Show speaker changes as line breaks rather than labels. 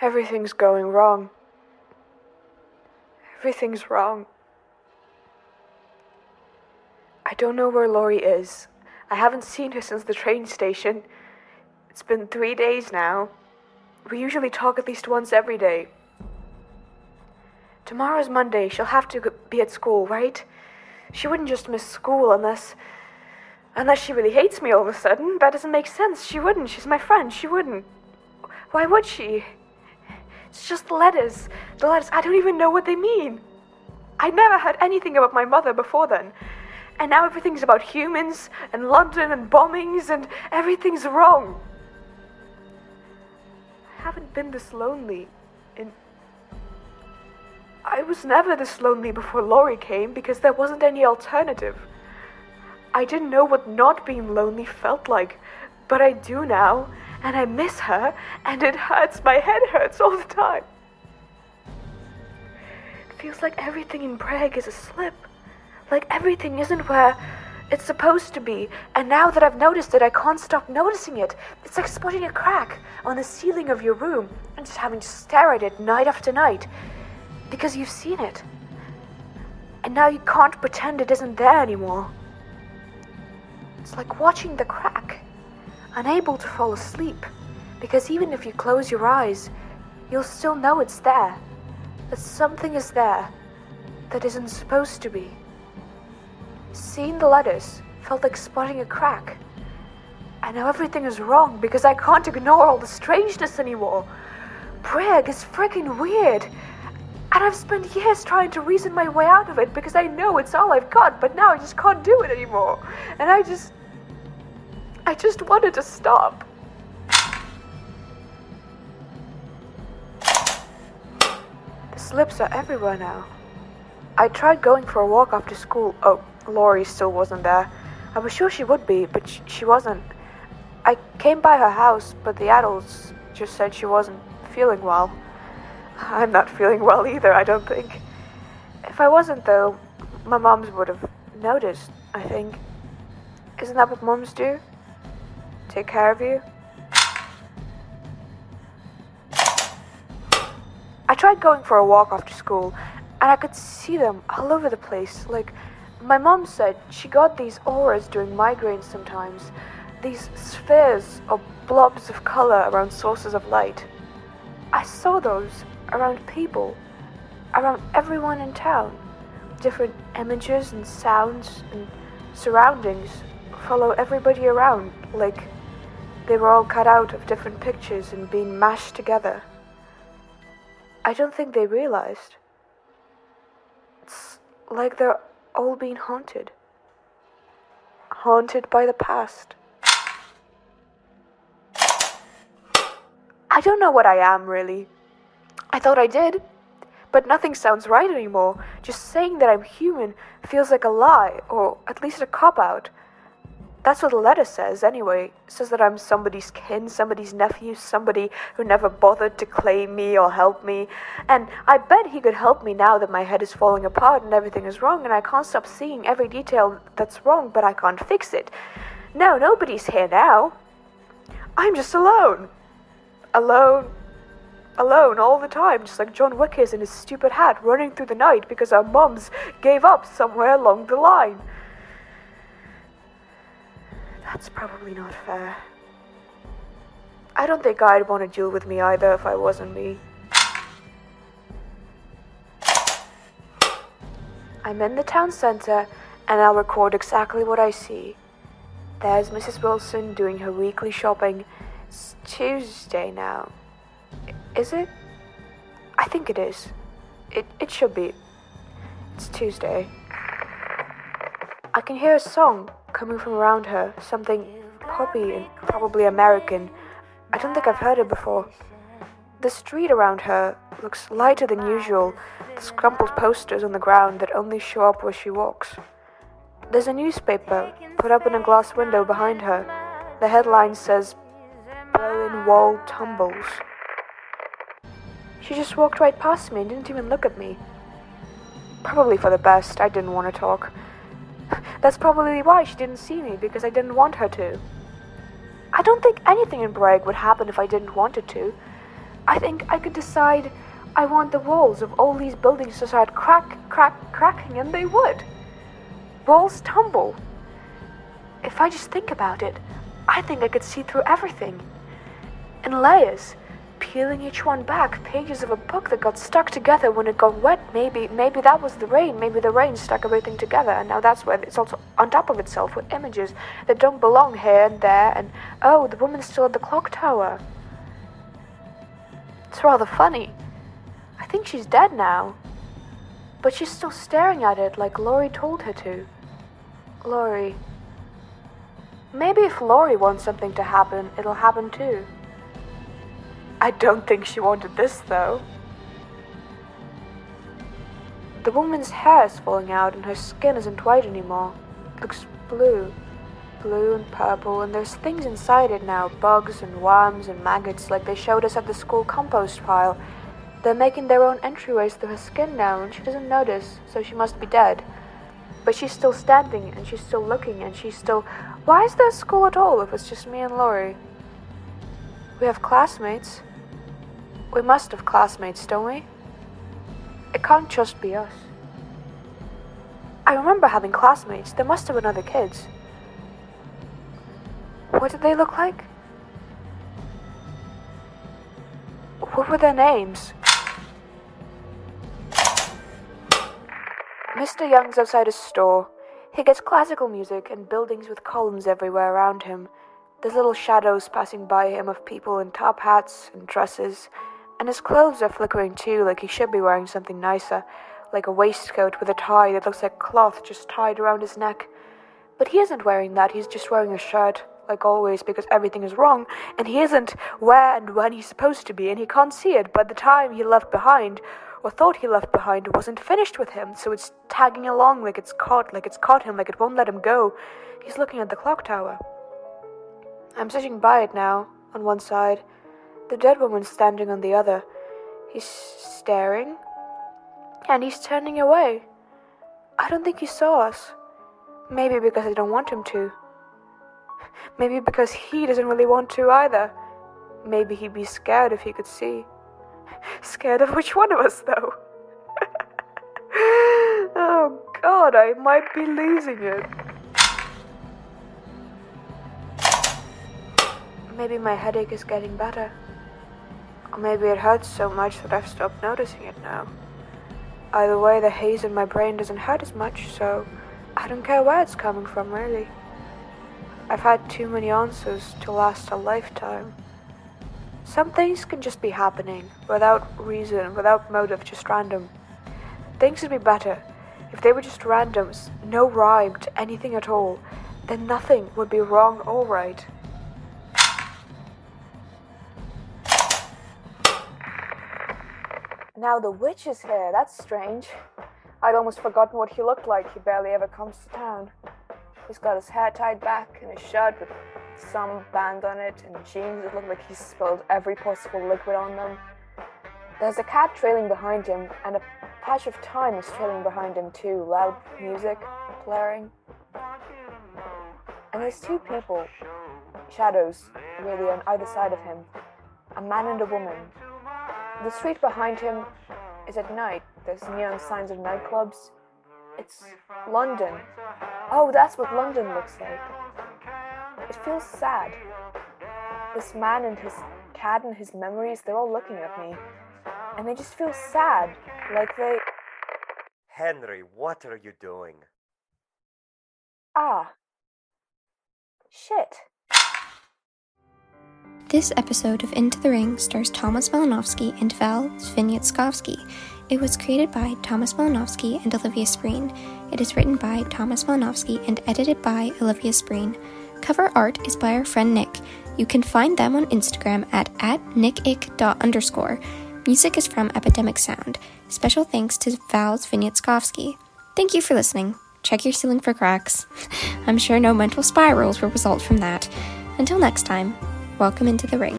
Everything's going wrong. Everything's wrong. I don't know where Lorie is. I haven't seen her since the train station. It's been three days now. We usually talk at least once every day. Tomorrow's Monday. She'll have to be at school, right? She wouldn't just miss school unless. unless she really hates me all of a sudden. That doesn't make sense. She wouldn't. She's my friend. She wouldn't. Why would she? It's just letters. The letters. I don't even know what they mean. I never heard anything about my mother before then. And now everything's about humans and London and bombings and everything's wrong. I haven't been this lonely in. I was never this lonely before Lorie came because there wasn't any alternative. I didn't know what not being lonely felt like, but I do now, and I miss her, and it hurts. My head hurts all the time. It feels like everything in Breagh is a slip. Like everything isn't where it's supposed to be. And now that I've noticed it, I can't stop noticing it. It's like spotting a crack on the ceiling of your room and just having to stare at it night after night because you've seen it. And now you can't pretend it isn't there anymore. It's like watching the crack, unable to fall asleep, because even if you close your eyes, you'll still know it's there. That something is there that isn't supposed to be. Seeing the letters felt like spotting a crack. I know everything is wrong because I can't ignore all the strangeness anymore. Breagh is freaking weird. And I've spent years trying to reason my way out of it because I know it's all I've got, but now I just can't do it anymore. And I just. I just wanted to stop. The slips are everywhere now. I tried going for a walk after school. Oh, Lorie still wasn't there. I was sure she would be, but sh- she wasn't. I came by her house, but the adults just said she wasn't feeling well. I'm not feeling well either, I don't think. If I wasn't, though, my moms would have noticed, I think. Isn't that what moms do? Take care of you? I tried going for a walk after school, and I could see them all over the place. Like, my mom said she got these auras during migraines sometimes, these spheres or blobs of color around sources of light. I saw those around people, around everyone in town. Different images and sounds and surroundings follow everybody around, like they were all cut out of different pictures and being mashed together. I don't think they realized. It's like they're all being haunted. Haunted by the past. I don't know what I am, really. I thought I did, but nothing sounds right anymore. Just saying that I'm human feels like a lie, or at least a cop out. That's what the letter says, anyway. It says that I'm somebody's kin, somebody's nephew, somebody who never bothered to claim me or help me. And I bet he could help me now that my head is falling apart and everything is wrong, and I can't stop seeing every detail that's wrong, but I can't fix it. No, nobody's here now. I'm just alone. Alone. Alone all the time, just like John Wick is in his stupid hat running through the night because our mums gave up somewhere along the line. That's probably not fair. I don't think I'd want to deal with me either if I wasn't me. I'm in the town center and I'll record exactly what I see. There's Mrs. Wilson doing her weekly shopping. It's Tuesday now. Is it? I think it is. It, it should be. It's Tuesday. I can hear a song coming from around her, something poppy and probably American. I don't think I've heard it before. The street around her looks lighter than usual, There's crumpled posters on the ground that only show up where she walks. There's a newspaper put up in a glass window behind her. The headline says, Berlin Wall Tumbles. She just walked right past me and didn't even look at me. Probably for the best, I didn't want to talk. That's probably why she didn't see me, because I didn't want her to. I don't think anything in Breagh would happen if I didn't want it to. I think I could decide I want the walls of all these buildings to start crack, crack, cracking, and they would. Walls tumble. If I just think about it, I think I could see through everything. In layers, peeling each one back, pages of a book that got stuck together when it got wet. Maybe, maybe that was the rain. Maybe the rain stuck everything together, and now that's where it's also on top of itself with images that don't belong here and there. And oh, the woman's still at the clock tower. It's rather funny. I think she's dead now, but she's still staring at it like Lorie told her to. Lorie. Maybe if Lorie wants something to happen, it'll happen too. I don't think she wanted this, though. The woman's hair is falling out and her skin isn't white anymore. It looks blue. Blue and purple, and there's things inside it now bugs and worms and maggots like they showed us at the school compost pile. They're making their own entryways through her skin now, and she doesn't notice, so she must be dead. But she's still standing, and she's still looking, and she's still. Why is there a school at all if it's just me and Lorie? We have classmates. We must have classmates, don't we? It can't just be us. I remember having classmates. There must have been other kids. What did they look like? What were their names? Mr. Young's outside his store. He gets classical music and buildings with columns everywhere around him. There's little shadows passing by him of people in top hats and dresses, and his clothes are flickering too, like he should be wearing something nicer, like a waistcoat with a tie that looks like cloth just tied around his neck. But he isn't wearing that, he's just wearing a shirt, like always, because everything is wrong, and he isn't where and when he's supposed to be, and he can't see it, but the time he left behind, or thought he left behind, wasn't finished with him, so it's tagging along like it's caught, like it's caught him, like it won't let him go. He's looking at the clock tower. I'm sitting by it now, on one side, the dead woman standing on the other. He's staring, and he's turning away. I don't think he saw us. Maybe because I don't want him to. Maybe because he doesn't really want to either. Maybe he'd be scared if he could see. Scared of which one of us, though? oh god, I might be losing it. Maybe my headache is getting better. Or maybe it hurts so much that I've stopped noticing it now. Either way, the haze in my brain doesn't hurt as much, so I don't care where it's coming from, really. I've had too many answers to last a lifetime. Some things can just be happening, without reason, without motive, just random. Things would be better if they were just randoms, no rhyme to anything at all, then nothing would be wrong or right. Now the witch is here. That's strange. I'd almost forgotten what he looked like. He barely ever comes to town. He's got his hair tied back and his shirt with some band on it and jeans that look like he's spilled every possible liquid on them. There's a cat trailing behind him and a patch of time is trailing behind him too. Loud music blaring. And there's two people, shadows, really, on either side of him. A man and a woman. The street behind him is at night. There's neon signs of nightclubs. It's London. Oh, that's what London looks like. It feels sad. This man and his cat and his memories, they're all looking at me. And they just feel sad. Like they.
Henry, what are you doing?
Ah. Shit.
This episode of Into the Ring stars Thomas Malinowski and Val Zvinyatskovsky. It was created by Thomas Malinowski and Olivia Spreen. It is written by Thomas Malinowski and edited by Olivia Spreen. Cover art is by our friend Nick. You can find them on Instagram at, at nickick.underscore. Music is from Epidemic Sound. Special thanks to Val Zvinyatskovsky. Thank you for listening. Check your ceiling for cracks. I'm sure no mental spirals will result from that. Until next time, Welcome into the ring.